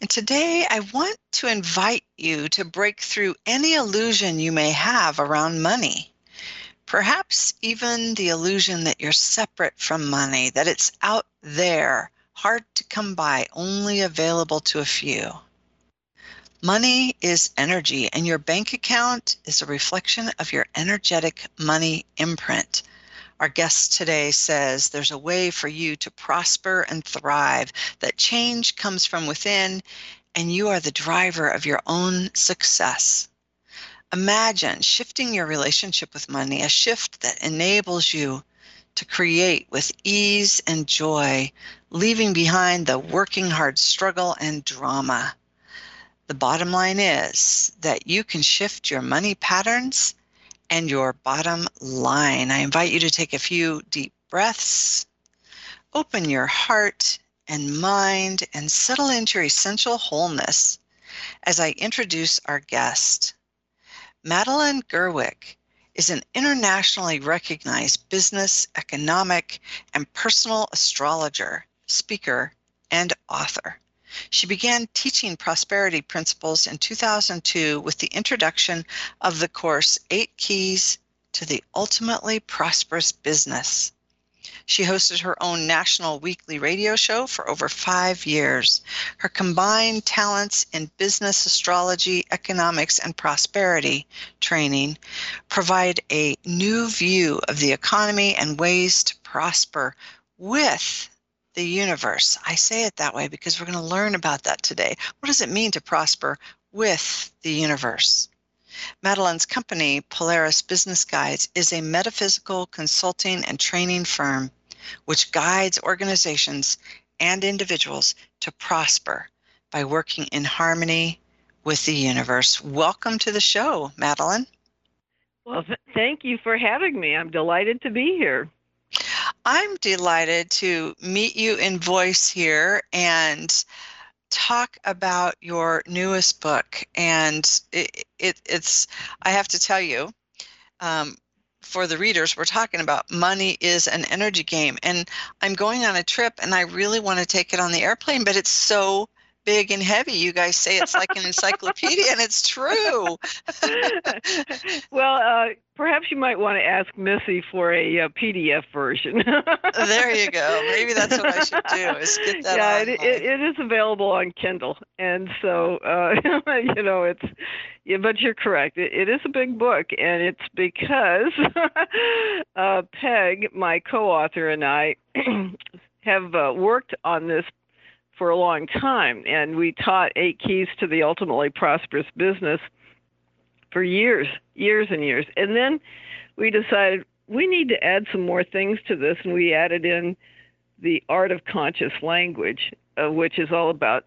And today I want to invite you to break through any illusion you may have around money. Perhaps even the illusion that you're separate from money, that it's out there, hard to come by, only available to a few. Money is energy, and your bank account is a reflection of your energetic money imprint. Our guest today says there's a way for you to prosper and thrive, that change comes from within, and you are the driver of your own success. Imagine shifting your relationship with money, a shift that enables you to create with ease and joy, leaving behind the working hard struggle and drama. The bottom line is that you can shift your money patterns and your bottom line. I invite you to take a few deep breaths, open your heart and mind, and settle into your essential wholeness as I introduce our guest. Madeline Gerwick is an internationally recognized business, economic, and personal astrologer, speaker, and author. She began teaching prosperity principles in 2002 with the introduction of the course Eight Keys to the Ultimately Prosperous Business. She hosted her own national weekly radio show for over five years. Her combined talents in business astrology, economics, and prosperity training provide a new view of the economy and ways to prosper with the universe. I say it that way because we're going to learn about that today. What does it mean to prosper with the universe? Madeline's company, Polaris Business Guides, is a metaphysical consulting and training firm which guides organizations and individuals to prosper by working in harmony with the universe. Welcome to the show, Madeline. Well, th- thank you for having me. I'm delighted to be here. I'm delighted to meet you in voice here and talk about your newest book. And it, it, it's, I have to tell you, um, for the readers, we're talking about money is an energy game. And I'm going on a trip and I really want to take it on the airplane, but it's so big and heavy. You guys say it's like an encyclopedia, and it's true. well, uh, perhaps you might want to ask Missy for a, uh, PDF version. there you go. Maybe that's what I should do. Is get that. Yeah, it, it, it is available on Kindle, and so uh, you know it's. Yeah, but you're correct. It, it is a big book, and it's because uh, Peg, my co-author, and I have uh, worked on this for a long time, and we taught eight keys to the ultimately prosperous business for years, years and years. And then we decided we need to add some more things to this, and we added in the art of conscious language, uh, which is all about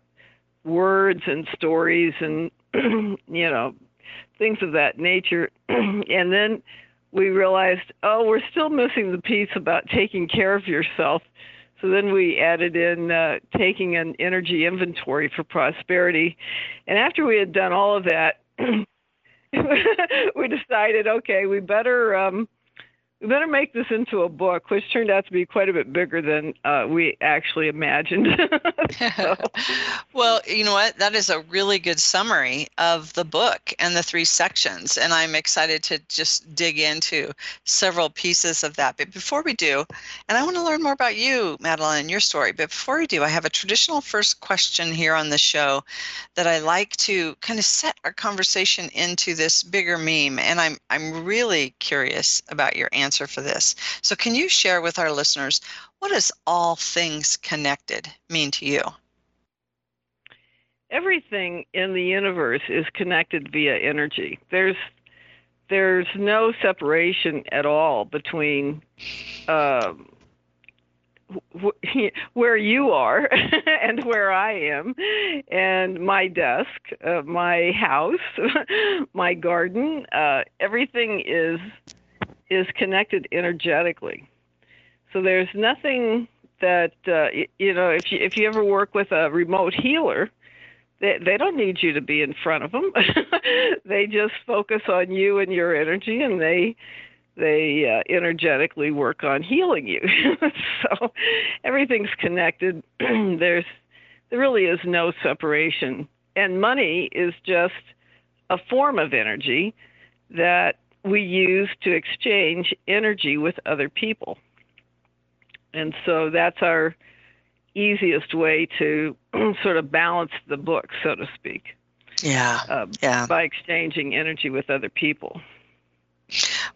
words and stories and you know things of that nature. and then we realized, oh, we're still missing the piece about taking care of yourself. So then we added in uh, taking an energy inventory for prosperity. And after we had done all of that, we decided, okay, we better um, better make this into a book, which turned out to be quite a bit bigger than uh, we actually imagined. well, you know what? That is a really good summary of the book and the three sections. And I'm excited to just dig into several pieces of that. But before we do, and I want to learn more about you, Madeline, and your story. But before we do, I have a traditional first question here on the show that I like to kind of set our conversation into this bigger meme. And I'm, I'm really curious about your answer answer for this. So, can you share with our listeners what does all things connected mean to you? Everything in the universe is connected via energy. There's there's no separation at all between um, where you are and where I am, and my desk, uh, my house, my garden, uh, everything is is connected energetically. So there's nothing that uh, you know if you if you ever work with a remote healer, they they don't need you to be in front of them. they just focus on you and your energy, and they they uh, energetically work on healing you. so everything's connected. There's there really is no separation, and money is just a form of energy that we use to exchange energy with other people. And so that's our easiest way to sort of balance the book, so to speak. Yeah. Uh, yeah. By exchanging energy with other people.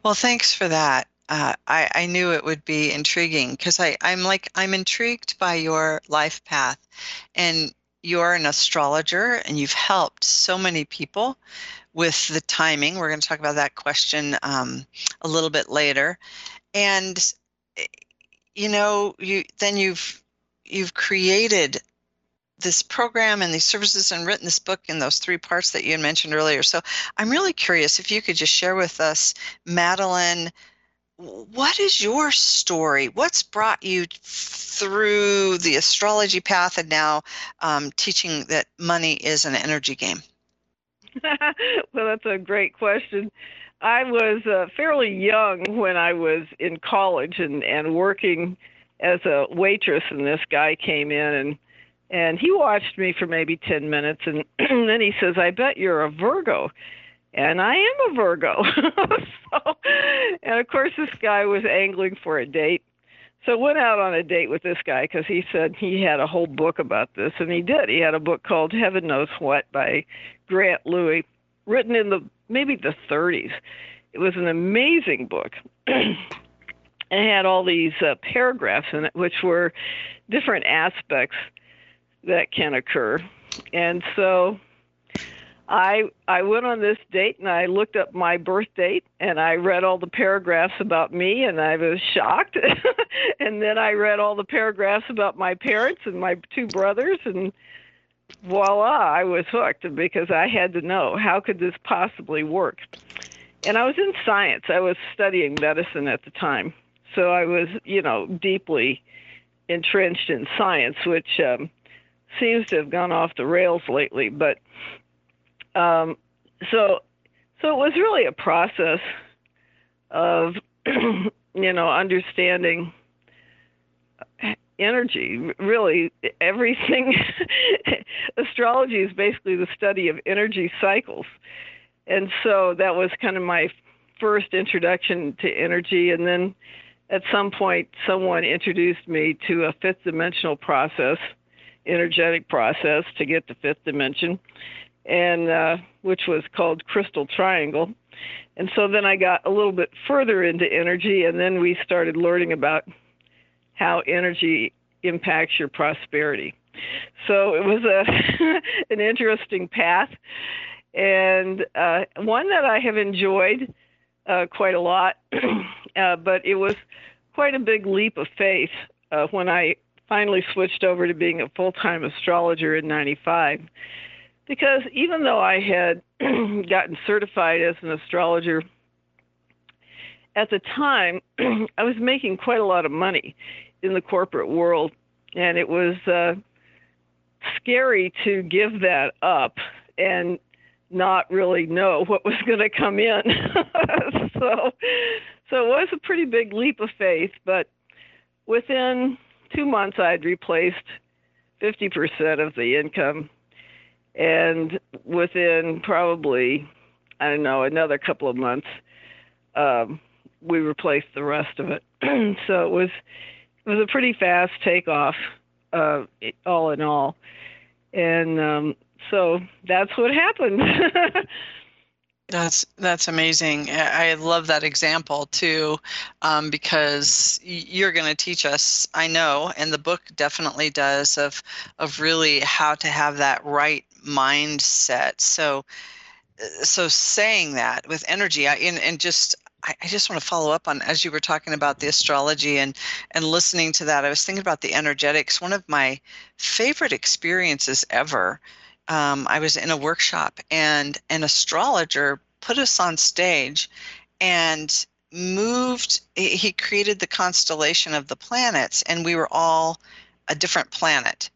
Well, thanks for that. Uh, I, I knew it would be intriguing because I'm like I'm intrigued by your life path, and you're an astrologer and you've helped so many people with the timing. We're going to talk about that question um, a little bit later, and you know you then you've you've created this program and these services and written this book in those three parts that you had mentioned earlier. So I'm really curious if you could just share with us, Madeline, what is your story? What's brought you through the astrology path and now um, teaching that money is an energy game? well, that's a great question. I was uh, fairly young when I was in college and, and working as a waitress, and this guy came in and and he watched me for maybe 10 minutes and then he says, I bet you're a Virgo. And I am a Virgo. so, and of course, this guy was angling for a date. So went out on a date with this guy because he said he had a whole book about this, and he did. He had a book called Heaven Knows What by Grant Lewi, written in the maybe the 30s. It was an amazing book. and it had all these uh, paragraphs in it, which were different aspects that can occur. And so I I went on this date and I looked up my birth date and I read all the paragraphs about me and I was shocked. and then I read all the paragraphs about my parents and my two brothers and voila, I was hooked because I had to know how could this possibly work. And I was in science. I was studying medicine at the time. So I was, you know, deeply entrenched in science, which um, seems to have gone off the rails lately. But um, so so it was really a process of you know understanding energy. Really everything astrology is basically the study of energy cycles. And so that was kind of my first introduction to energy. And then at some point someone introduced me to a fifth dimensional process energetic process to get to fifth dimension, and uh, which was called crystal triangle. And so then I got a little bit further into energy, and then we started learning about how energy impacts your prosperity. So it was a an interesting path, and uh, one that I have enjoyed uh, quite a lot. uh, but it was quite a big leap of faith uh, when I finally switched over to being a full time astrologer in 95. Because even though I had gotten certified as an astrologer at the time, I was making quite a lot of money in the corporate world, and it was uh, scary to give that up and not really know what was going to come in. so, so it was a pretty big leap of faith, but within two months, I'd replaced 50% of the income. And within probably, I don't know, another couple of months, um, we replaced the rest of it. so it was it was a pretty fast takeoff, uh, all in all. And um, so that's what happened. That's that's amazing. I love that example too, um, because you're going to teach us. I know, and the book definitely does of of really how to have that right mindset. So, uh, so saying that with energy, I, and and just I, I just want to follow up on as you were talking about the astrology and and listening to that. I was thinking about the energetics. One of my favorite experiences ever. Um, I was in a workshop and an astrologer put us on stage and moved he created the constellation of the planets and we were all a different planet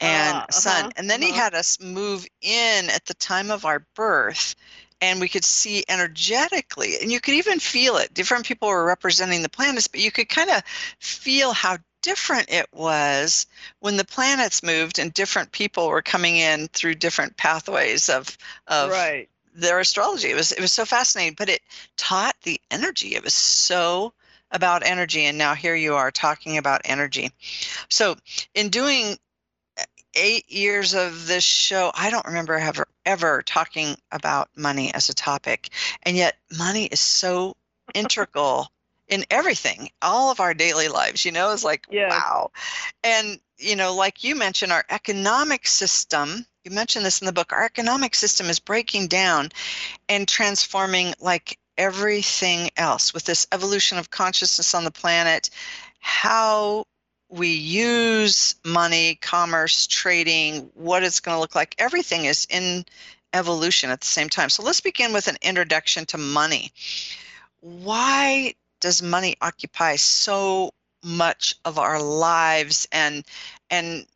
and uh, uh-huh, and then uh-huh. he had us move in at the time of our birth and we could see energetically and you could even feel it different people were representing the planets but you could kind of feel how different it was when the planets moved and different people were coming in through different pathways of of right their astrology. It was it was so fascinating, but it taught the energy. It was so about energy, and now here you are talking about energy. So in doing eight years of this show, I don't remember ever ever talking about money as a topic, and yet money is so integral in everything all of our daily lives you know is like yeah. wow. And you know like you mentioned our economic system you mentioned this in the book our economic system is breaking down and transforming like everything else with this evolution of consciousness on the planet. How we use money commerce trading what it's going to look like everything is in evolution at the same time so let's begin with an introduction to money why does money occupy so much of our lives and and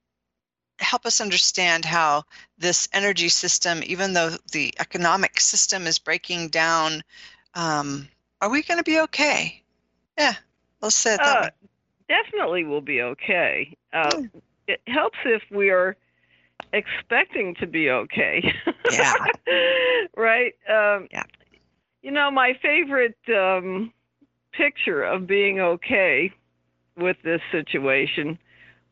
help us understand how this energy system, even though the economic system is breaking down, um, are we going to be okay? Yeah, let's say it that uh, way. Definitely will be okay. Uh, mm. It helps if we are expecting to be okay. Yeah. right? Um, yeah. You know, my favorite um, picture of being okay with this situation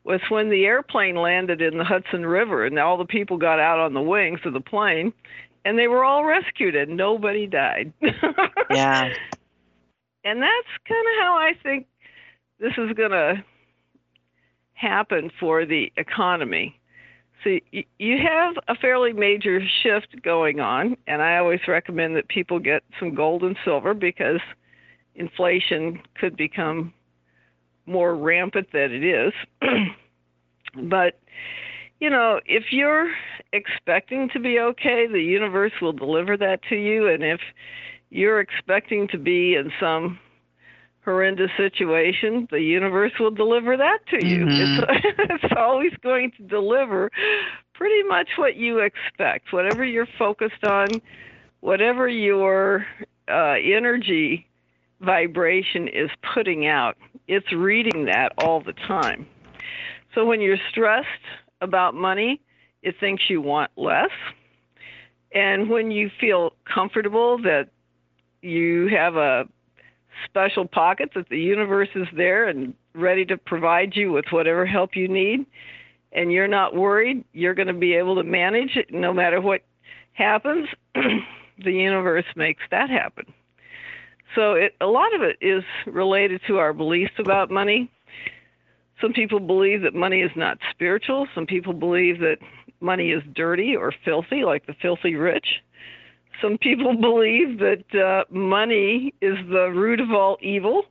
was when the airplane landed in the Hudson River and all the people got out on the wings of the plane and they were all rescued and nobody died. yeah. And that's kind of how I think this is going to happen for the economy. So you have a fairly major shift going on, and I always recommend that people get some gold and silver because inflation could become more rampant than it is. but you know, if you're expecting to be okay, the universe will deliver that to you. And if you're expecting to be in some horrendous situation, the universe will deliver that to you. Mm-hmm. It's, it's always going to deliver pretty much what you expect. Whatever you're focused on, whatever your uh, energy vibration is putting out, it's reading that all the time. So when you're stressed about money, it thinks you want less. And when you feel comfortable that you have a special pocket, that the universe is there and ready to provide you with whatever help you need, and you're not worried, you're going to be able to manage it no matter what happens. the universe makes that happen. So it, a lot of it is related to our beliefs about money. Some people believe that money is not spiritual. Some people believe that money is dirty or filthy, like the filthy rich. Some people believe that uh, money is the root of all evil,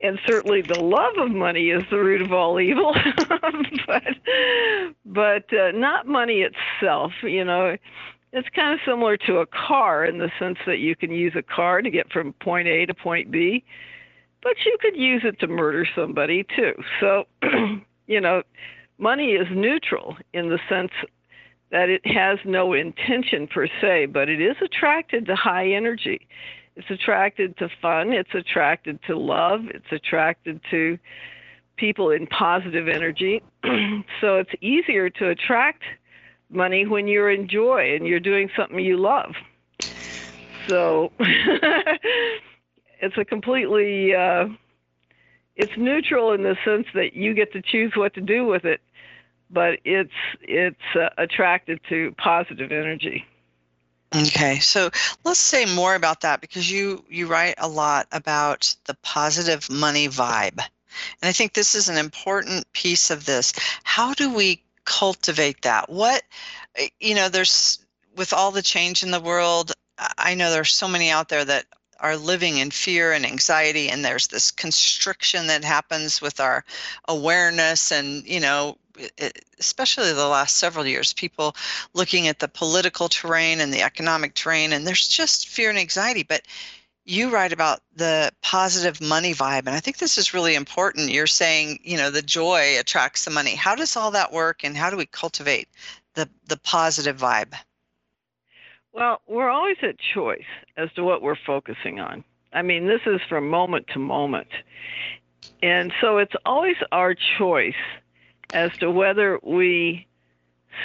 and certainly the love of money is the root of all evil. but but uh, not money itself. You know, it's kind of similar to a car in the sense that you can use a car to get from point A to point B, but you could use it to murder somebody too. So, you know, money is neutral in the sense that it has no intention per se, but it is attracted to high energy. It's attracted to fun, it's attracted to love, it's attracted to people in positive energy. so it's easier to attract money when you're in joy and you're doing something you love. So it's a completely uh, it's neutral in the sense that you get to choose what to do with it, but it's it's uh, attracted to positive energy. Okay, so let's say more about that because you you write a lot about the positive money vibe. And I think this is an important piece of this. How do we cultivate that what eh, you know there's with all the change in the world i know there's so many out there that are living in fear and anxiety and there's this constriction that happens with our awareness and you know especially the last several years people looking at the political terrain and the economic terrain and there's just fear and anxiety. But you write about the positive money vibe and i think this is really important. You're saying you know the joy attracts the money. How does all that work and how do we cultivate the the positive vibe? Well we're always at choice as to what we're focusing on. I mean this is from moment to moment. And so it's always our choice as to whether we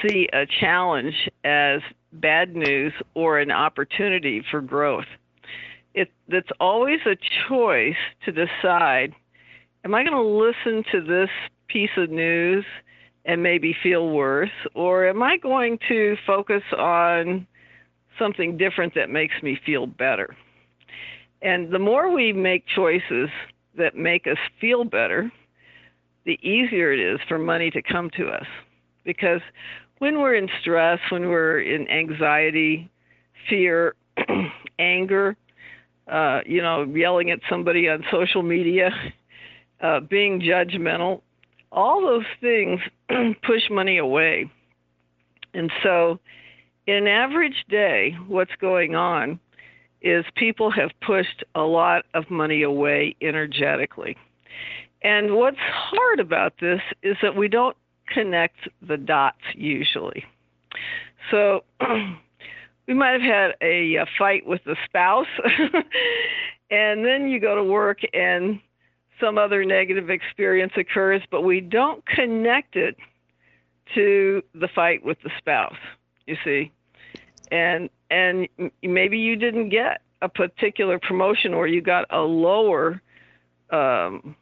see a challenge as bad news or an opportunity for growth it it's always a choice to decide am I going to listen to this piece of news and maybe feel worse or am I going to focus on something different that makes me feel better? And the more we make choices that make us feel better, the easier it is for money to come to us. Because when we're in stress, when we're in anxiety, fear, anger, uh, you know, yelling at somebody on social media, uh, being judgmental, all those things push money away. And so, in an average day, what's going on is people have pushed a lot of money away energetically. And what's hard about this is that we don't connect the dots usually. So, we might have had a, a fight with the spouse, and then you go to work and some other negative experience occurs, but we don't connect it to the fight with the spouse. You see, and and maybe you didn't get a particular promotion, or you got a lower. Um,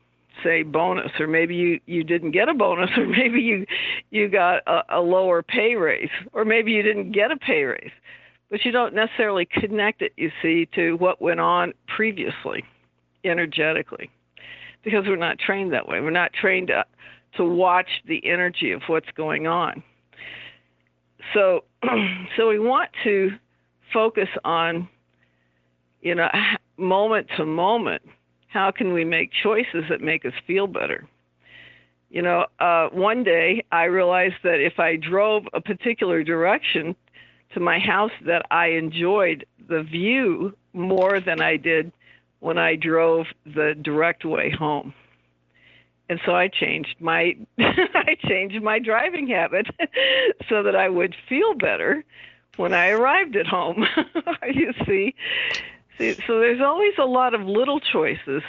say bonus or maybe you you didn't get a bonus or maybe you you got a, a lower pay raise or maybe you didn't get a pay raise but you don't necessarily connect it, you see, to what went on previously, energetically, because we're not trained that way. We're not trained to, to watch the energy of what's going on. So, so we want to focus on, you know, moment to moment. How can we make choices that make us feel better? You know, uh, one day I realized that if I drove a particular direction to my house that I enjoyed the view more than I did when I drove the direct way home. And so I changed my I changed my driving habit so that I would feel better when I arrived at home. you see? So there's always a lot of little choices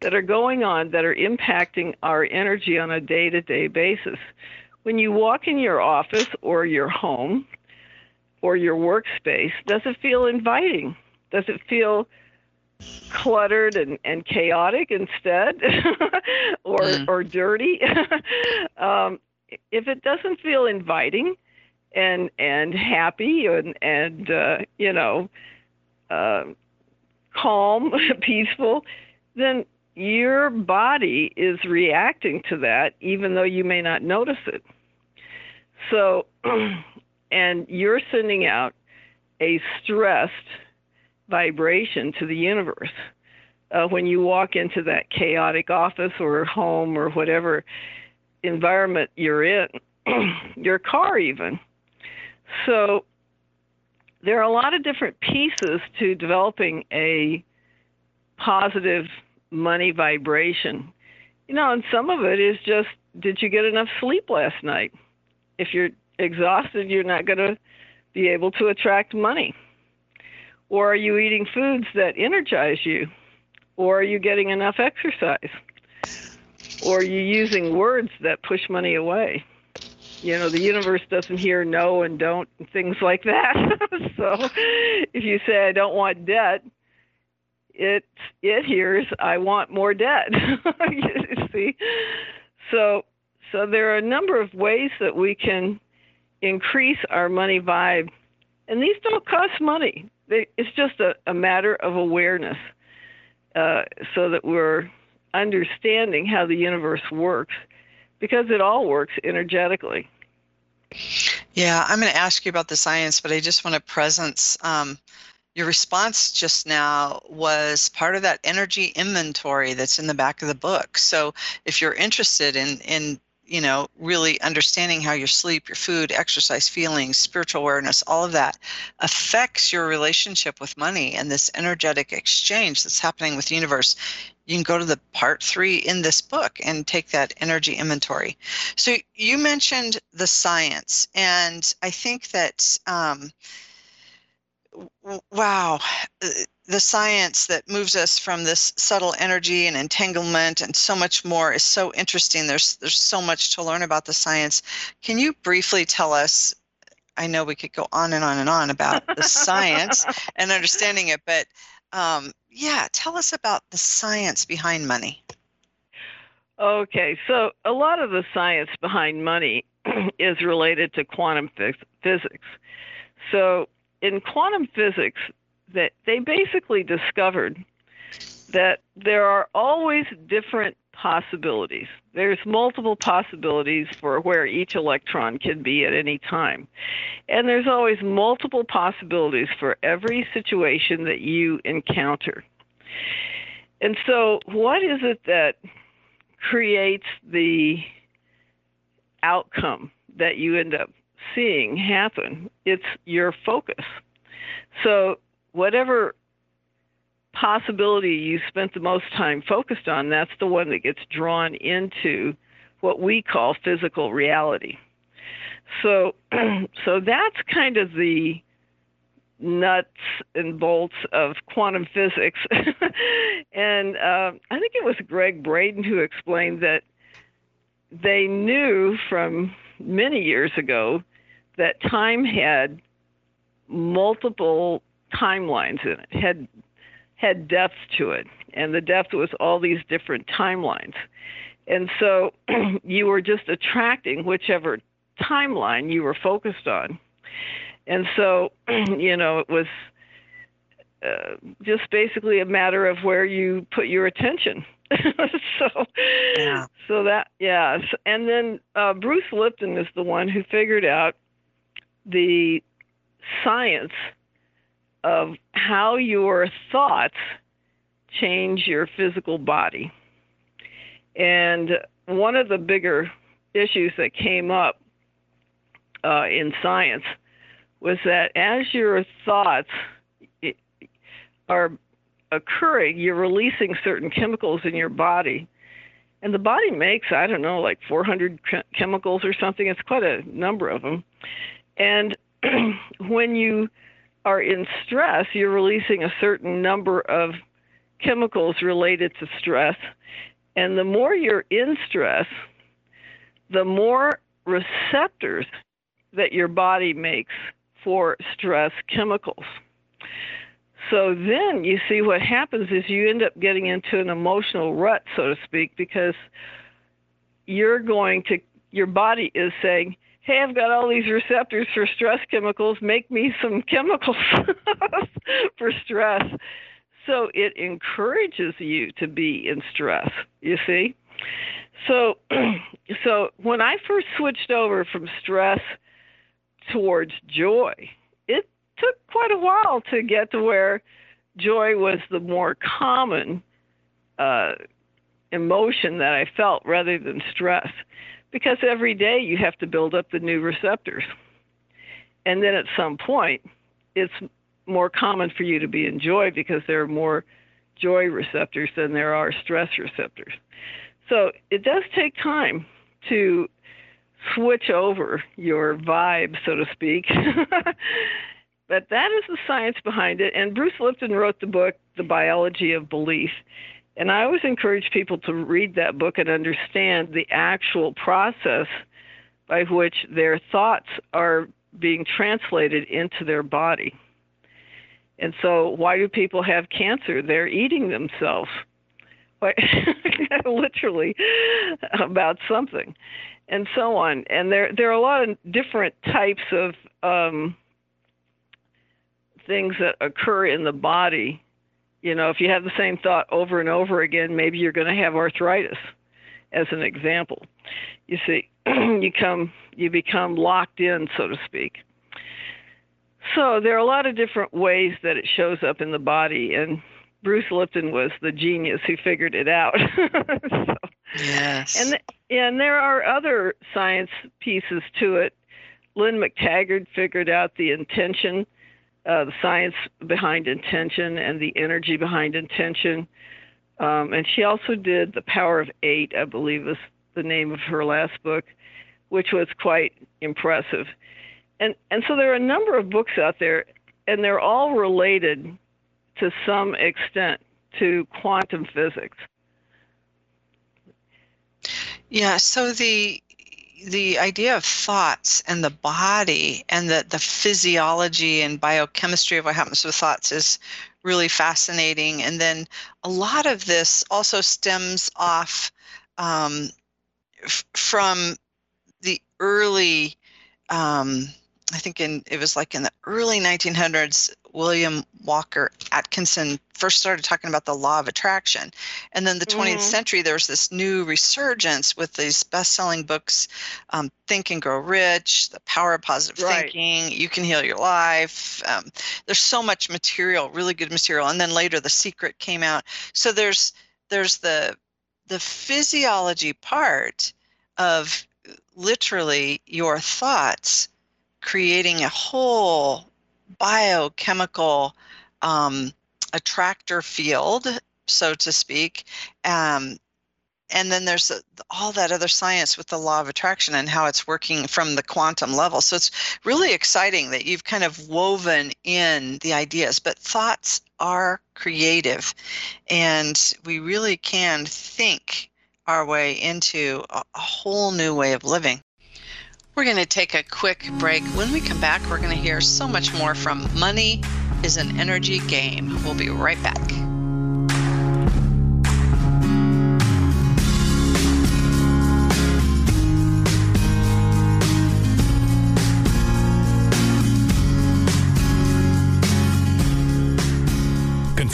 that are going on that are impacting our energy on a day-to-day basis. When you walk in your office or your home, or your workspace, does it feel inviting? Does it feel cluttered and, and chaotic instead or mm. or dirty um, if it doesn't feel inviting and and happy and and uh, you know uh, calm peaceful then your body is reacting to that even though you may not notice it so and you're sending out a stressed vibration to the universe. Uh, when you walk into that chaotic office or home or whatever environment you're in, your car even. So there are a lot of different pieces to developing a positive money vibration. You know, and some of it is just did you get enough sleep last night? If you're exhausted, you're not going to be able to attract money. Or are you eating foods that energize you? Or are you getting enough exercise? Or are you using words that push money away? You know, the universe doesn't hear no and don't and things like that. so if you say I don't want debt, it it hears I want more debt. you see? So so there are a number of ways that we can increase our money vibe. And these don't cost money. They, it's just a, a matter of awareness uh, so that we're understanding how the universe works because it all works energetically. Yeah, I'm going to ask you about the science, but I just want to presence um, your response just now was part of that energy inventory that's in the back of the book. So if you're interested in in you know really understanding how your sleep, your food, exercise, feelings, spiritual awareness, all of that affects your relationship with money and this energetic exchange that's happening with the universe, you can go to the part three in this book and take that energy inventory. So you mentioned the science, and I think that. Um, wow the science that moves us from this subtle energy and entanglement and so much more is so interesting there's there's so much to learn about the science can you briefly tell us i know we could go on and on and on about the science and understanding it but um, yeah tell us about the science behind money. Okay so a lot of the science behind money is related to quantum phys- physics. So in quantum physics that they basically discovered that there are always different possibilities. There's multiple possibilities for where each electron can be at any time. And there's always multiple possibilities for every situation that you encounter. And so, what is it that creates the outcome that you end up seeing happen. It's your focus. So, whatever possibility you spent the most time focused on, that's the one that gets drawn into what we call physical reality. So, so that's kind of the nuts and bolts of quantum physics. and uh, I think it was Gregg Braden who explained that they knew from many years ago that time had multiple timelines in it, had had depth to it, and the depth was all these different timelines. And so you were just attracting whichever timeline you were focused on. And so, you know, it was uh, just basically a matter of where you put your attention. so, yeah. so that, yeah. And then uh, Bruce Lipton is the one who figured out the science of how your thoughts change your physical body. And one of the bigger issues that came up uh, in science was that as your thoughts are occurring, you're releasing certain chemicals in your body. And the body makes, I don't know, like 400 chemicals or something. It's quite a number of them. And when you are in stress, you're releasing a certain number of chemicals related to stress. And the more you're in stress, the more receptors that your body makes for stress chemicals. So then you see what happens is you end up getting into an emotional rut, so to speak, because you're going to, your body is saying, hey, I've got all these receptors for stress chemicals, make me some chemicals for stress. So it encourages you to be in stress, you see? So so when I first switched over from stress towards joy, it took quite a while to get to where joy was the more common uh, emotion that I felt rather than stress because every day you have to build up the new receptors. And then at some point, it's more common for you to be in joy because there are more joy receptors than there are stress receptors. So it does take time to switch over your vibe, so to speak. but that is the science behind it. And Bruce Lipton wrote the book, The Biology of Belief. And I always encourage people to read that book and understand the actual process by which their thoughts are being translated into their body. And so, why do people have cancer? They're eating themselves, literally, about something, and so on. And there, there are a lot of different types of um, things that occur in the body you know, if you have the same thought over and over again, maybe you're going to have arthritis, as an example. You see, you come, you become locked in, so to speak. So there are a lot of different ways that it shows up in the body, and Bruce Lipton was the genius who figured it out. so, yes. And and there are other science pieces to it. Lynne McTaggart figured out the intention, uh, the science behind intention, and the energy behind intention. Um, and she also did The Power of Eight, I believe is the name of her last book, which was quite impressive. And and so there are a number of books out there, and they're all related to some extent to quantum physics. Yeah, so the the idea of thoughts and the body and the, the physiology and biochemistry of what happens with thoughts is really fascinating. And then a lot of this also stems off um, f- from the early um, I think in it was like in the early 1900s, William Walker Atkinson first started talking about the law of attraction. And then the 20th mm-hmm. century, there was this new resurgence with these best-selling books, um, Think and Grow Rich, The Power of Positive right. Thinking, You Can Heal Your Life. Um, there's so much material, really good material. And then later, The Secret came out. So there's there's the the physiology part of literally your thoughts creating a whole biochemical um, attractor field, so to speak. Um, and then there's all that other science with the law of attraction and how it's working from the quantum level. So it's really exciting that you've kind of woven in the ideas, but thoughts are creative and we really can think our way into a, a whole new way of living. We're going to take a quick break. When we come back, we're going to hear so much more from Money is an Energy Game. We'll be right back.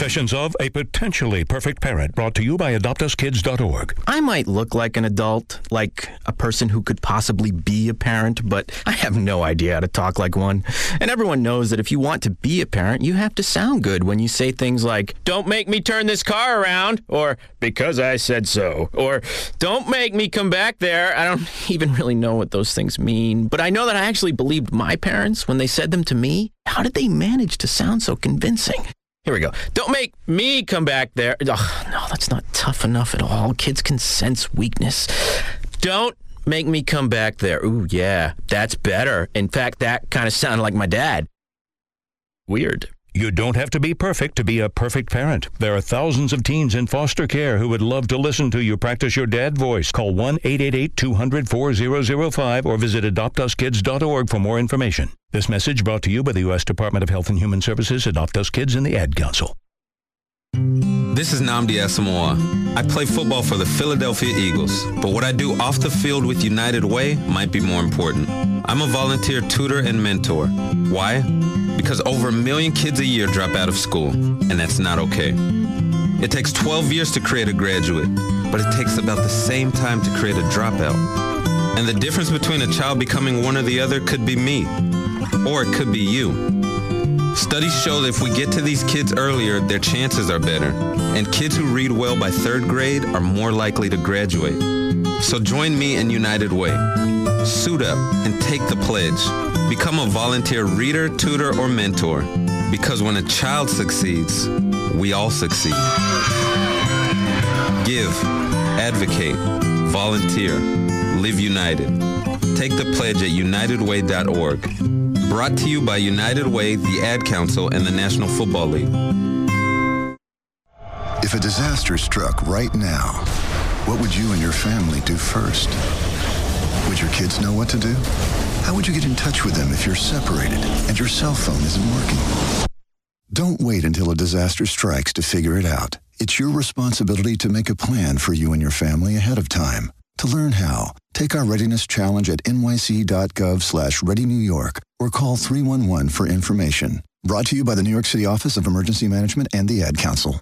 Confessions of a Potentially Perfect Parent, brought to you by AdoptUsKids.org. I might look like an adult, like a person who could possibly be a parent, but I have no idea how to talk like one. And everyone knows that if you want to be a parent, you have to sound good when you say things like, Don't make me turn this car around, or Because I said so, or Don't make me come back there. I don't even really know what those things mean, but I know that I actually believed my parents when they said them to me. How did they manage to sound so convincing? Here we go. Don't make me come back there. Ugh, no, that's not tough enough at all. Kids can sense weakness. Don't make me come back there. Ooh, yeah, that's better. In fact, that kind of sounded like my dad. Weird. You don't have to be perfect to be a perfect parent. There are thousands of teens in foster care who would love to listen to you practice your dad voice. Call 1 888 200 4005 or visit adoptuskids.org for more information. This message brought to you by the U.S. Department of Health and Human Services, Adopt Us Kids, and the Ad Council. This is Nnamdi Asomugha. I play football for the Philadelphia Eagles, but what I do off the field with United Way might be more important. I'm a volunteer tutor and mentor. Why? Because over a million kids a year drop out of school, and that's not okay. It takes 12 years to create a graduate, but it takes about the same time to create a dropout. And the difference between a child becoming one or the other could be me, or it could be you. Studies show that if we get to these kids earlier, their chances are better, and kids who read well by third grade are more likely to graduate. So join me in United Way. Suit up and take the pledge. Become a volunteer reader, tutor, or mentor. Because when a child succeeds, we all succeed. Give, advocate, volunteer, live united. Take the pledge at unitedway.org. Brought to you by United Way, the Ad Council, and the National Football League. If a disaster struck right now, what would you and your family do first? Would your kids know what to do? How would you get in touch with them if you're separated and your cell phone isn't working? Don't wait until a disaster strikes to figure it out. It's your responsibility to make a plan for you and your family ahead of time. To learn how, take our readiness challenge at nyc.gov slash readynewyork or call 311 for information. Brought to you by the New York City Office of Emergency Management and the Ad Council.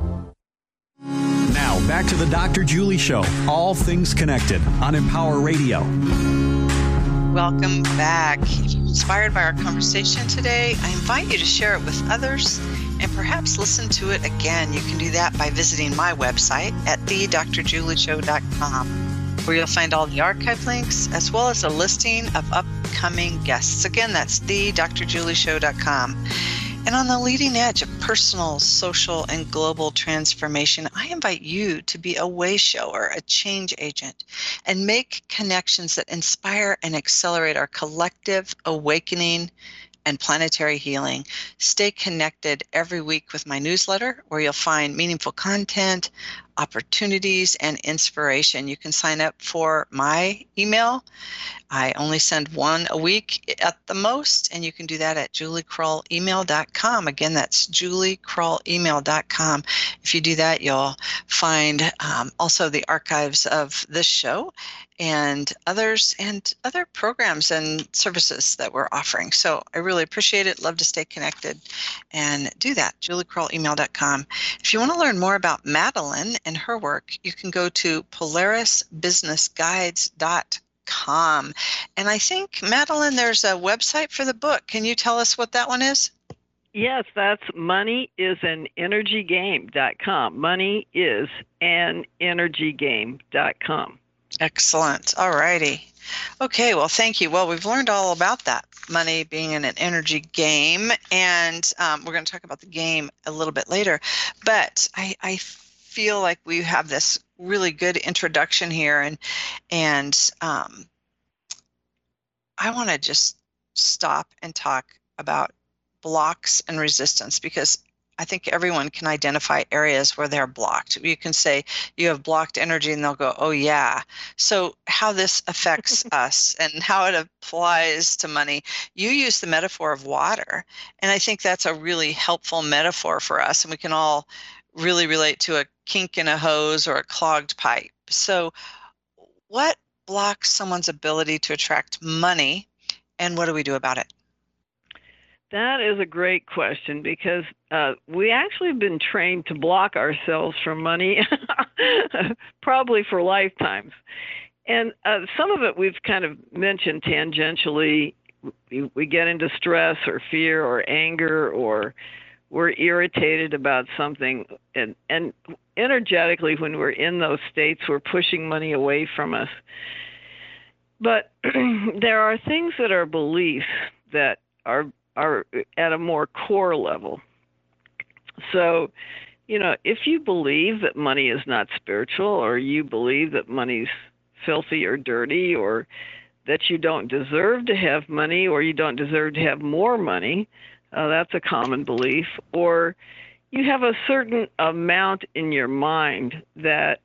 Back to the Dr. Julie Show, all things connected on Empower Radio. Welcome back. If you're inspired by our conversation today, I invite you to share it with others and perhaps listen to it again. You can do that by visiting my website at thedrjulieshow.com, where you'll find all the archive links as well as a listing of upcoming guests. Again, that's thedrjulieshow.com. And on the leading edge of personal, social, and global transformation, I invite you to be a way shower, a change agent, and make connections that inspire and accelerate our collective awakening and planetary healing. Stay connected every week with my newsletter, where you'll find meaningful content, opportunities, and inspiration. You can sign up for my email. I only send one a week at the most, and you can do that at juliecrawlemail.com. Again, that's juliecrawlemail.com. If you do that, you'll find um, also the archives of this show and others and other programs and services that we're offering. So I really appreciate it. Love to stay connected and do that. juliecrawlemail.com. If you want to learn more about Madeline and her work, you can go to polarisbusinessguides.com. And I think, Madeline, there's a website for the book. Can you tell us what that one is? Yes, that's moneyisanenergygame.com. Money is an energygame.com. Excellent. All righty. Okay, well, thank you. Well, we've learned all about that money being in an energy game, and um, we're going to talk about the game a little bit later. But I, I feel like we have this really good introduction here, and and um, I want to just stop and talk about blocks and resistance because I think everyone can identify areas where they're blocked. You can say you have blocked energy, and they'll go, "Oh yeah." So how this affects us and how it applies to money. You use the metaphor of water, and I think that's a really helpful metaphor for us, and we can all really relate to a kink in a hose or a clogged pipe. So, what blocks someone's ability to attract money, and what do we do about it? That is a great question because uh, we actually have been trained to block ourselves from money, probably for lifetimes. And uh, some of it we've kind of mentioned tangentially. We, we get into stress or fear or anger or we're irritated about something. And, and energetically, when we're in those states, we're pushing money away from us. But there are things that are beliefs that are are at a more core level. So, you know, if you believe that money is not spiritual, or you believe that money's filthy or dirty, or that you don't deserve to have money, or you don't deserve to have more money, uh, that's a common belief. Or you have a certain amount in your mind that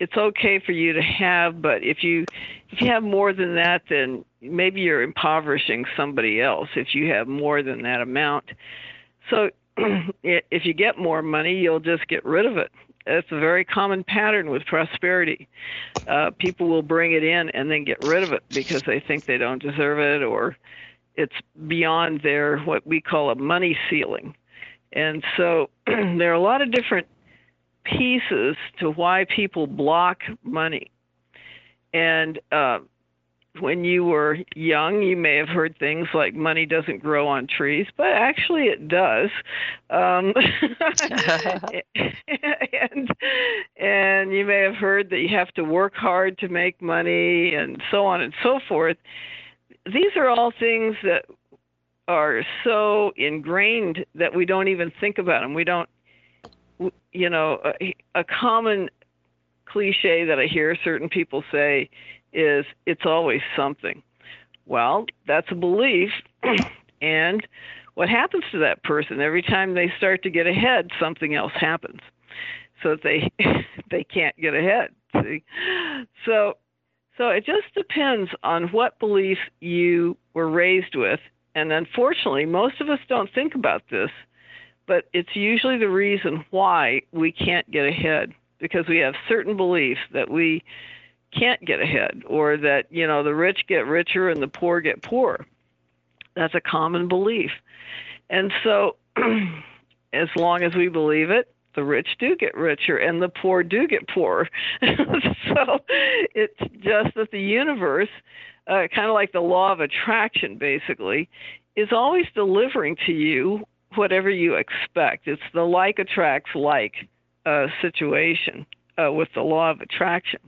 it's okay for you to have, but if you if you have more than that, then maybe you're impoverishing somebody else if you have more than that amount. So if you get more money, you'll just get rid of it. It's a very common pattern with prosperity. Uh, people will bring it in and then get rid of it because they think they don't deserve it or it's beyond their what we call a money ceiling. And so there are a lot of different pieces to why people block money. And uh, when you were young, you may have heard things like money doesn't grow on trees, but actually it does. Um, and, and you may have heard that you have to work hard to make money and so on and so forth. These are all things that are so ingrained that we don't even think about them. We don't, you know, a, a common cliche that I hear certain people say is it's always something. Well, that's a belief. and what happens to that person every time they start to get ahead, something else happens. So they they can't get ahead. See? So So it just depends on what belief you were raised with. And unfortunately, most of us don't think about this, but it's usually the reason why we can't get ahead because we have certain beliefs that we can't get ahead or that, you know, the rich get richer and the poor get poorer. That's a common belief. And so, as long as we believe it, the rich do get richer and the poor do get poorer. so it's just that the universe, uh, kind of like the law of attraction, basically, is always delivering to you whatever you expect. It's the like attracts like uh, situation uh, with the law of attraction.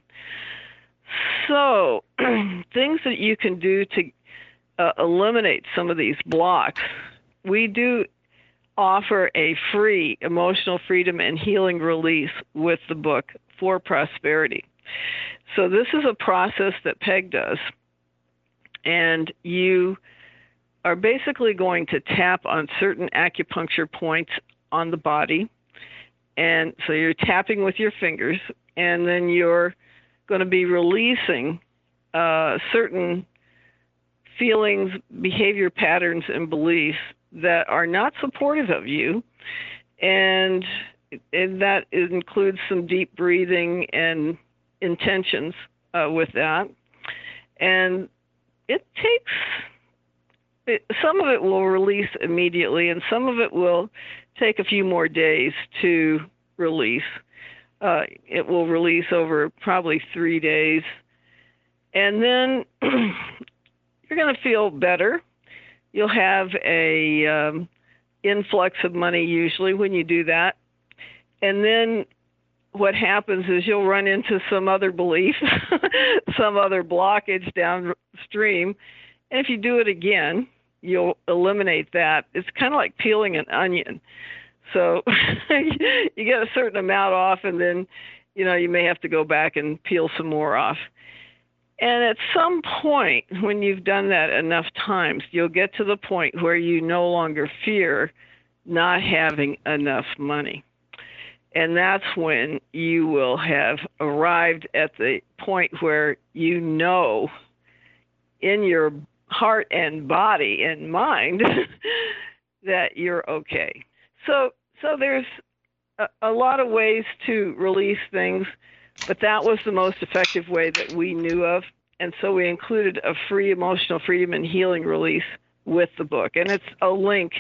So, things that you can do to uh, eliminate some of these blocks, we do offer a free emotional freedom and healing release with the book for prosperity. So, this is a process that Peg does, and you are basically going to tap on certain acupuncture points on the body. And so you're tapping with your fingers, and then you're going to be releasing uh, certain feelings, behavior patterns, and beliefs that are not supportive of you. And, and that includes some deep breathing and intentions uh, with that. And it takes, it, some of it will release immediately, and some of it will take a few more days to release. Uh, it will release over probably three days. And then you're going to feel better you'll have a um, influx of money usually when you do that, and then what happens is you'll run into some other belief, some other blockage downstream, and if you do it again, you'll eliminate that. It's kind of like peeling an onion. So you get a certain amount off, and then you know you may have to go back and peel some more off. And at some point, when you've done that enough times, you'll get to the point where you no longer fear not having enough money. And that's when you will have arrived at the point where you know in your heart and body and mind that you're okay. So so there's a, a lot of ways to release things but that was the most effective way that we knew of. And so we included a free emotional freedom and healing release with the book. And it's a link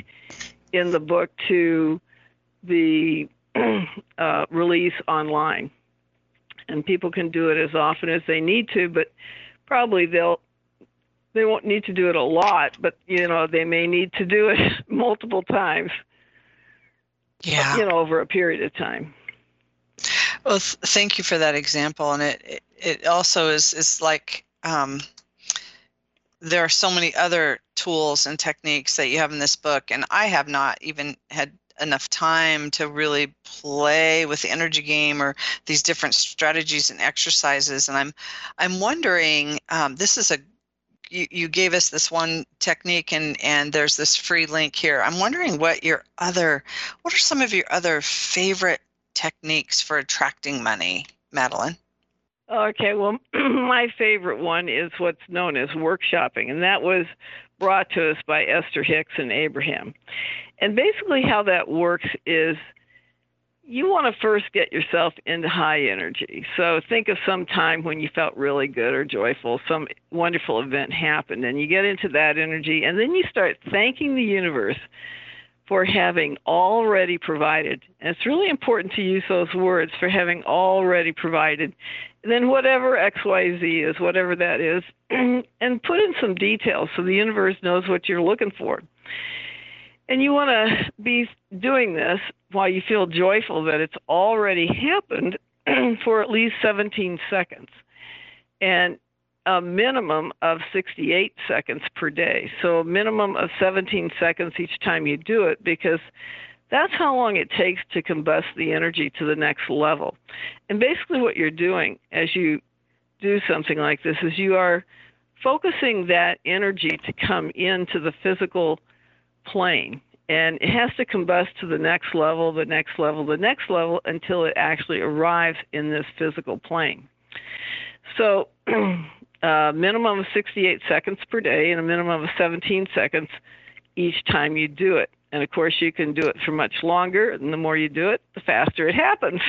in the book to the uh, release online. And people can do it as often as they need to, but probably they'll they won't need to do it a lot, but you know they may need to do it multiple times. Yeah. You know, over a period of time. Well, th- thank you for that example, and it it, it also is is like um, there are so many other tools and techniques that you have in this book, and I have not even had enough time to really play with the energy game or these different strategies and exercises. And I'm I'm wondering, um, this is a you, you gave us this one technique and and there's this free link here. I'm wondering what your other what are some of your other favorite techniques for attracting money, Madeline? Okay, well, my favorite one is what's known as workshopping, and that was brought to us by Esther Hicks and Abraham. And basically, how that works is you want to first get yourself into high energy. So think of some time when you felt really good or joyful, some wonderful event happened, and you get into that energy, and then you start thanking the universe for having already provided. And it's really important to use those words for having already provided. And then whatever XYZ is, whatever that is, and put in some details so the universe knows what you're looking for. And you want to be doing this while you feel joyful that it's already happened for at least 17 seconds. And a minimum of 68 seconds per day. So a minimum of 17 seconds each time you do it because that's how long it takes to combust the energy to the next level. And basically what you're doing as you do something like this is you are focusing that energy to come into the physical plane and it has to combust to the next level, the next level, the next level until it actually arrives in this physical plane. So a minimum of 68 seconds per day and a minimum of 17 seconds each time you do it. And of course, you can do it for much longer, and the more you do it, the faster it happens.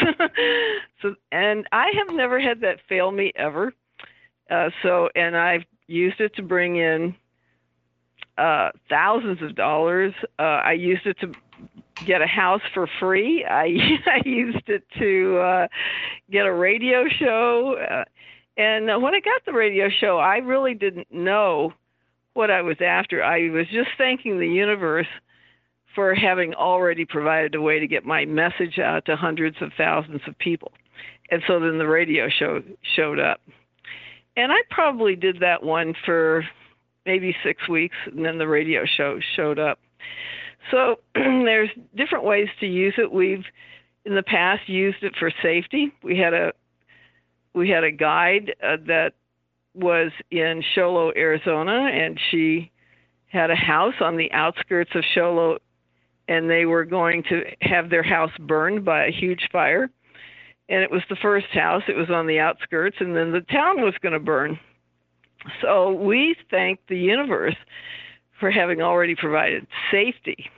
so, and I have never had that fail me ever. Uh, so, and I've used it to bring in uh, thousands of dollars. Uh, I used it to get a house for free. I I used it to uh, get a radio show. Uh, and when I got the radio show, I really didn't know what I was after. I was just thanking the universe for having already provided a way to get my message out to hundreds of thousands of people. And so then the radio show showed up. And I probably did that one for maybe six weeks, and then the radio show showed up. So there's different ways to use it. We've in the past used it for safety. We had a we had a guide uh, that was in Show Low, Arizona, and she had a house on the outskirts of Show Low, and they were going to have their house burned by a huge fire. And it was the first house, it was on the outskirts, and then the town was going to burn. So we thank the universe for having already provided safety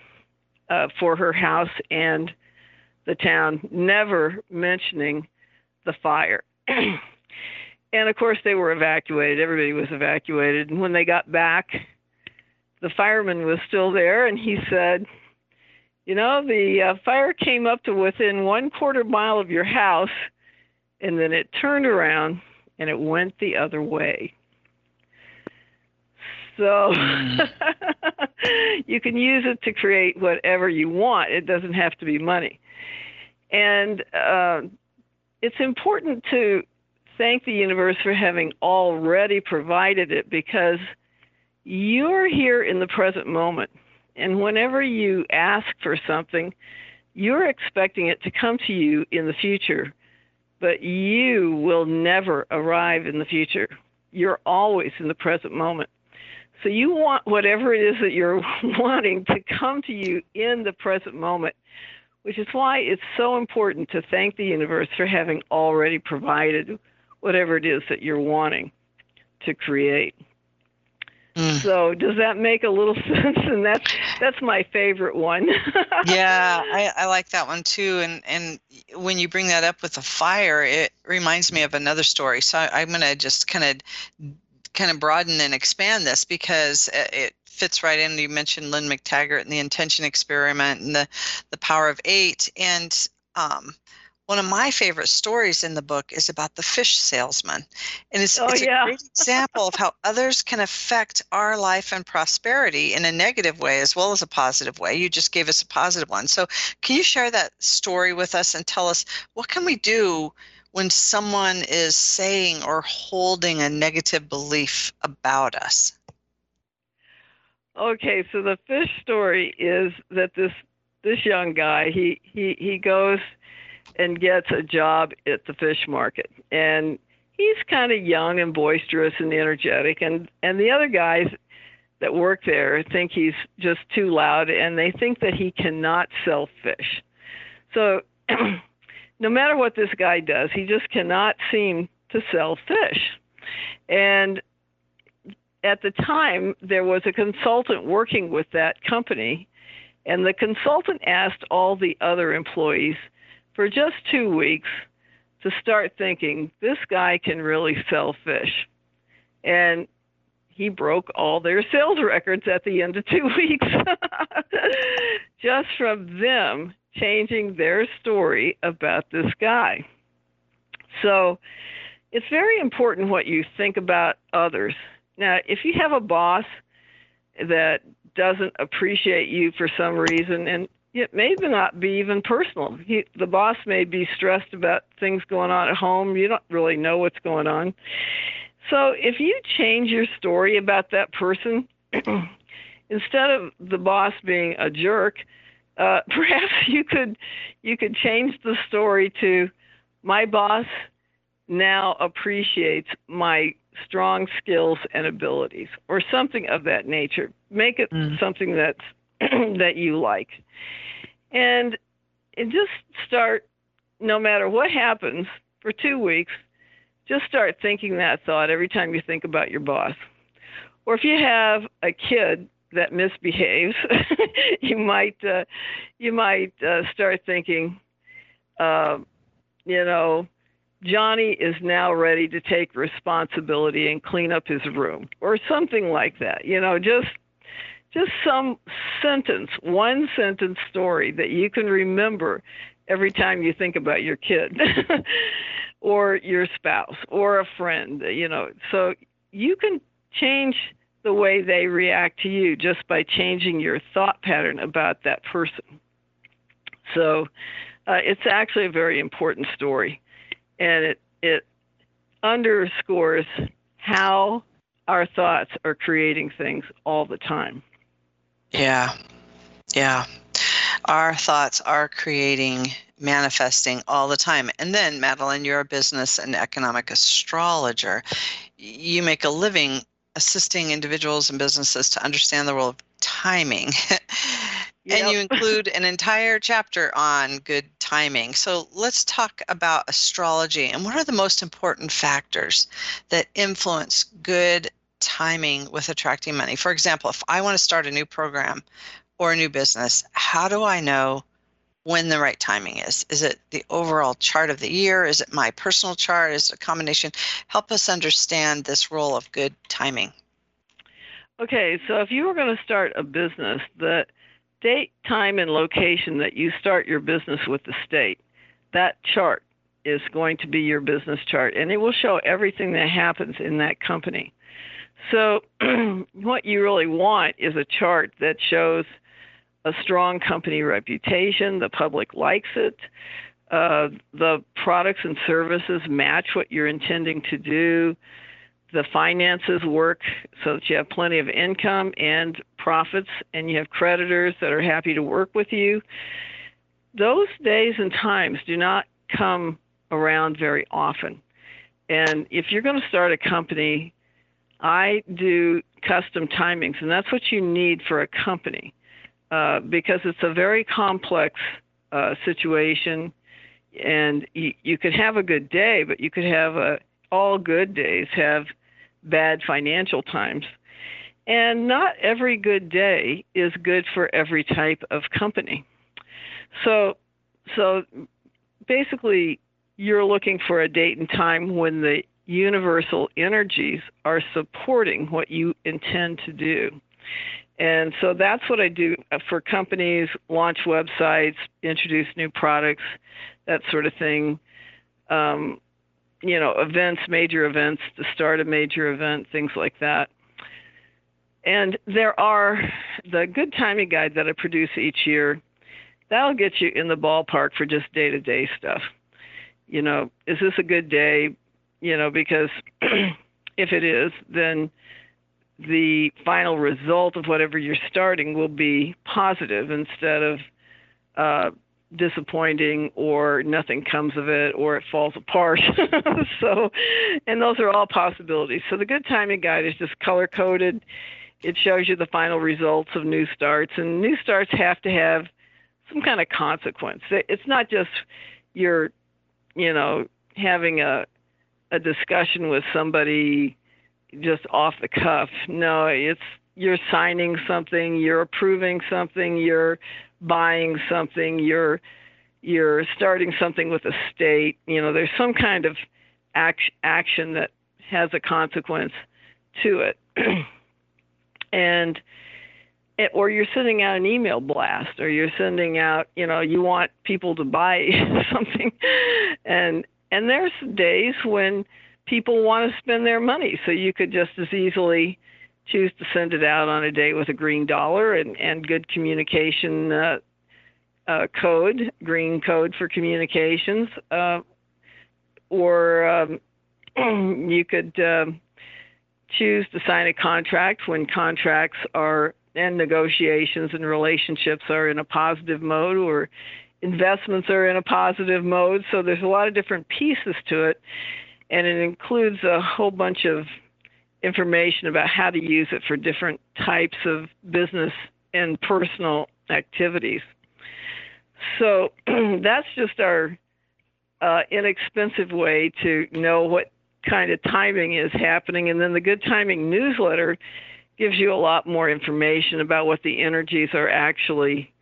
uh, for her house and the town, never mentioning the fire. and of course, they were evacuated. Everybody was evacuated. And when they got back, the fireman was still there, and he said, You know, the uh, fire came up to within one quarter mile of your house, and then it turned around and it went the other way. So mm. you can use it to create whatever you want. It doesn't have to be money. And uh, it's important to thank the universe for having already provided it because you're here in the present moment. And whenever you ask for something, you're expecting it to come to you in the future, but you will never arrive in the future. You're always in the present moment. So you want whatever it is that you're wanting to come to you in the present moment which is why it's so important to thank the universe for having already provided whatever it is that you're wanting to create. Mm. So does that make a little sense? And that's that's my favorite one. yeah, I, I like that one too. And and when you bring that up with the fire, it reminds me of another story. So I, I'm going to just kind of kind of broaden and expand this because it fits right in. You mentioned Lynne McTaggart and the intention experiment and the, the power of eight. And um, one of my favorite stories in the book is about the fish salesman. And it's, oh, it's yeah. a great example of how others can affect our life and prosperity in a negative way as well as a positive way. You just gave us a positive one. So can you share that story with us and tell us what can we do when someone is saying or holding a negative belief about us? Okay, so the fish story is that this this young guy he he he goes and gets a job at the fish market and he's kind of young and boisterous and energetic and and the other guys that work there think he's just too loud and they think that he cannot sell fish. So no matter what this guy does, he just cannot seem to sell fish. And at the time, there was a consultant working with that company, and the consultant asked all the other employees for just two weeks to start thinking this guy can really sell fish. And he broke all their sales records at the end of two weeks just from them changing their story about this guy. So it's very important what you think about others now, if you have a boss that doesn't appreciate you for some reason, and it may not be even personal. He, the boss may be stressed about things going on at home. You don't really know what's going on. So if you change your story about that person, instead of the boss being a jerk, uh, perhaps you could you could change the story to my boss now appreciates my strong skills and abilities or something of that nature make it mm. something that's that you like and, and just start no matter what happens for two weeks just start thinking that thought every time you think about your boss. Or if you have a kid that misbehaves, you might uh, you might uh, start thinking, uh, you know, Johnny is now ready to take responsibility and clean up his room, or something like that. You know, just just some sentence, one sentence story that you can remember every time you think about your kid or your spouse or a friend, you know. So you can change the way they react to you just by changing your thought pattern about that person. So uh, it's actually a very important story, and it it underscores how our thoughts are creating things all the time. Yeah, yeah. Our thoughts are creating, manifesting all the time. And then, Madeline, you're a business and economic astrologer. You make a living assisting individuals and businesses to understand the role of timing. Yep. and you include an entire chapter on good timing. So let's talk about astrology and what are the most important factors that influence good timing with attracting money. For example, if I want to start a new program or a new business, how do I know when the right timing is. Is it the overall chart of the year? Is it my personal chart? Is it a combination? Help us understand this role of good timing. Okay, so if you were going to start a business, the date, time, and location that you start your business with the state, that chart is going to be your business chart, and it will show everything that happens in that company. So, what you really want is a chart that shows a strong company reputation, the public likes it, uh, the products and services match what you're intending to do, the finances work so that you have plenty of income and profits, and you have creditors that are happy to work with you. Those days and times do not come around very often. And if you're going to start a company, I do custom timings, and that's what you need for a company. Uh, because it's a very complex uh, situation, and you, you could have a good day, but you could have a all good days have bad financial times. And not every good day is good for every type of company. So, so basically, you're looking for a date and time when the universal energies are supporting what you intend to do. And so that's what I do for companies, launch websites, introduce new products, that sort of thing. Um, you know, events, major events, to start a major event, things like that. And there are the good timing guide that I produce each year. That'll get you in the ballpark for just day to day stuff. You know, is this a good day? You know, because if it is, then the final result of whatever you're starting will be positive instead of uh, disappointing or nothing comes of it or it falls apart. so, and those are all possibilities. So the good timing guide is just color coded. It shows you the final results of new starts, and new starts have to have some kind of consequence. It's not just you're, you know, having a a discussion with somebody just off the cuff. No, it's you're signing something, you're approving something, you're buying something, you're you're starting something with a state. You know, there's some kind of act- action that has a consequence to it. and it, or you're sending out an email blast or you're sending out, you know, you want people to buy something and and there's days when people want to spend their money. So you could just as easily choose to send it out on a day with a green dollar and, and good communication uh, uh, code, green code for communications, uh, or um, you could um, choose to sign a contract when contracts are and negotiations and relationships are in a positive mode or investments are in a positive mode. So there's a lot of different pieces to it and it includes a whole bunch of information about how to use it for different types of business and personal activities. So that's just our uh, inexpensive way to know what kind of timing is happening. And then the Good Timing newsletter gives you a lot more information about what the energies are actually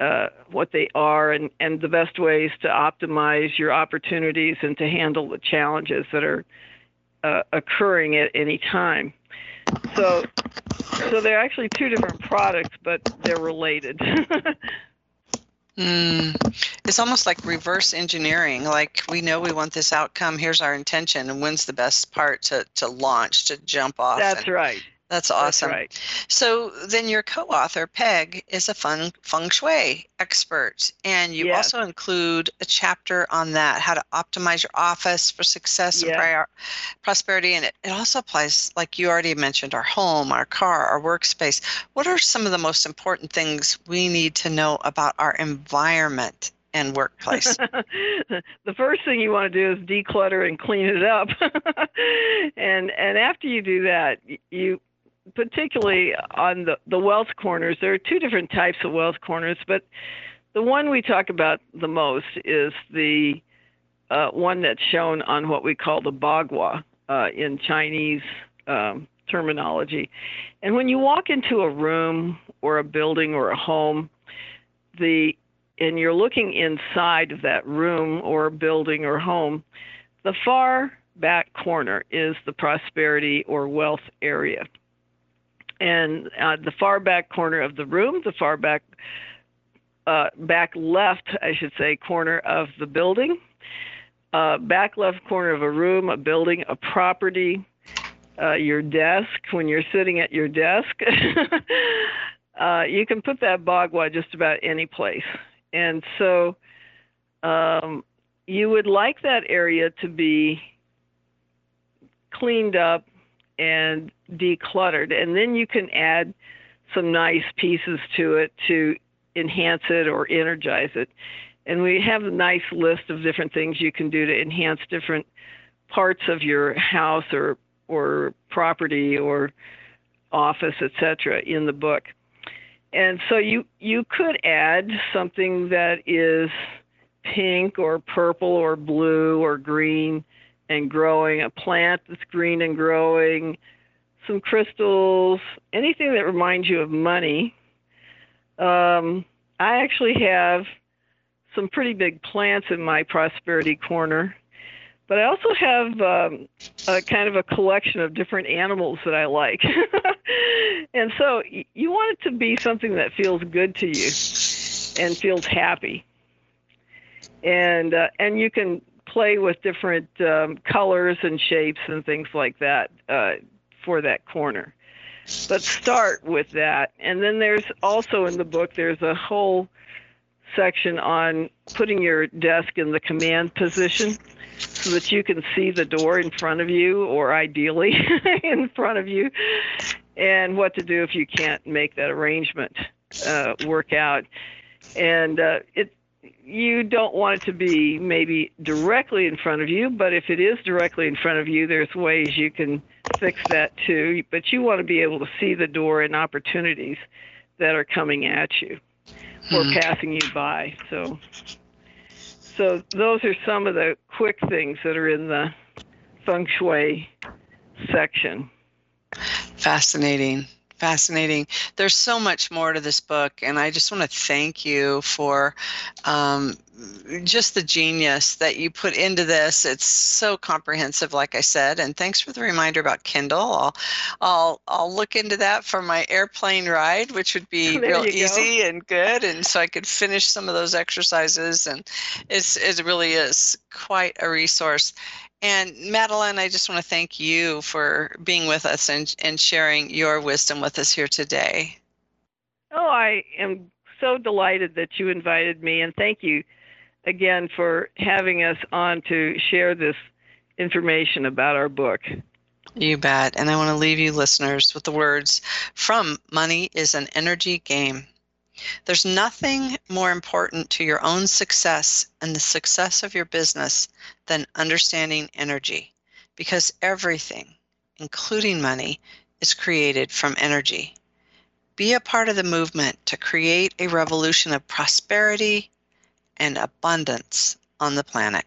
uh, what they are and, and the best ways to optimize your opportunities and to handle the challenges that are uh, occurring at any time. So, so they're actually two different products, but they're related. mm, it's almost like reverse engineering. Like we know we want this outcome. Here's our intention, and when's the best part to to launch to jump off? That's and, right. That's awesome. That's right. So then your co-author Peg is a fun feng shui expert, and you yes. also include a chapter on that, how to optimize your office for success and prior, prosperity. And it, it also applies, like you already mentioned, our home, our car, our workspace. What are some of the most important things we need to know about our environment and workplace? the first thing you want to do is declutter and clean it up. and and after you do that, you particularly on the, the wealth corners, there are two different types of wealth corners, but the one we talk about the most is the uh, one that's shown on what we call the bagua uh, in Chinese um, terminology. And when you walk into a room or a building or a home, the and you're looking inside of that room or building or home, the far back corner is the prosperity or wealth area and uh, the far back corner of the room, the far back uh, back left, I should say, corner of the building, uh, back left corner of a room, a building, a property, uh, your desk. When you're sitting at your desk, uh, you can put that bagua just about any place, and so um, you would like that area to be cleaned up and decluttered. And then you can add some nice pieces to it to enhance it or energize it. And we have a nice list of different things you can do to enhance different parts of your house or or property or office, etc., in the book. And so you you could add something that is pink or purple or blue or green and growing, a plant that's green and growing, some crystals, anything that reminds you of money. Um, I actually have some pretty big plants in my prosperity corner, but I also have um, a kind of a collection of different animals that I like. and so you want it to be something that feels good to you and feels happy. And uh, and you can play with different um, colors and shapes and things like that uh, for that corner. But start with that. And then there's also in the book, there's a whole section on putting your desk in the command position so that you can see the door in front of you or ideally in front of you and what to do if you can't make that arrangement uh, work out. And uh, it you don't want it to be maybe directly in front of you, but if it is directly in front of you, there's ways you can fix that too. But you want to be able to see the door and opportunities that are coming at you or hmm. passing you by. So, so those are some of the quick things that are in the feng shui section. Fascinating fascinating. There's so much more to this book, and I just want to thank you for um, just the genius that you put into this. It's so comprehensive, like I said, and thanks for the reminder about Kindle. I'll I'll I'll look into that for my airplane ride, which would be real easy go. and good, and so I could finish some of those exercises. And it's it really is quite a resource. And Madeline, I just want to thank you for being with us and, and sharing your wisdom with us here today. Oh, I am so delighted that you invited me, and thank you again for having us on to share this information about our book. You bet. And I want to leave you listeners with the words from Money is an Energy Game. There's nothing more important to your own success and the success of your business than understanding energy because everything, including money, is created from energy. Be a part of the movement to create a revolution of prosperity and abundance on the planet.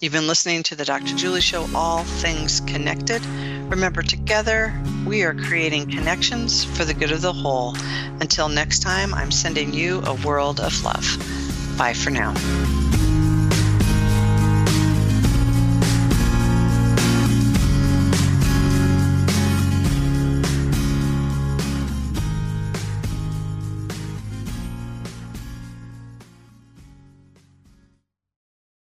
You've been listening to the Dr. Julie Show, All Things Connected. Remember, together we are creating connections for the good of the whole. Until next time, I'm sending you a world of love. Bye for now.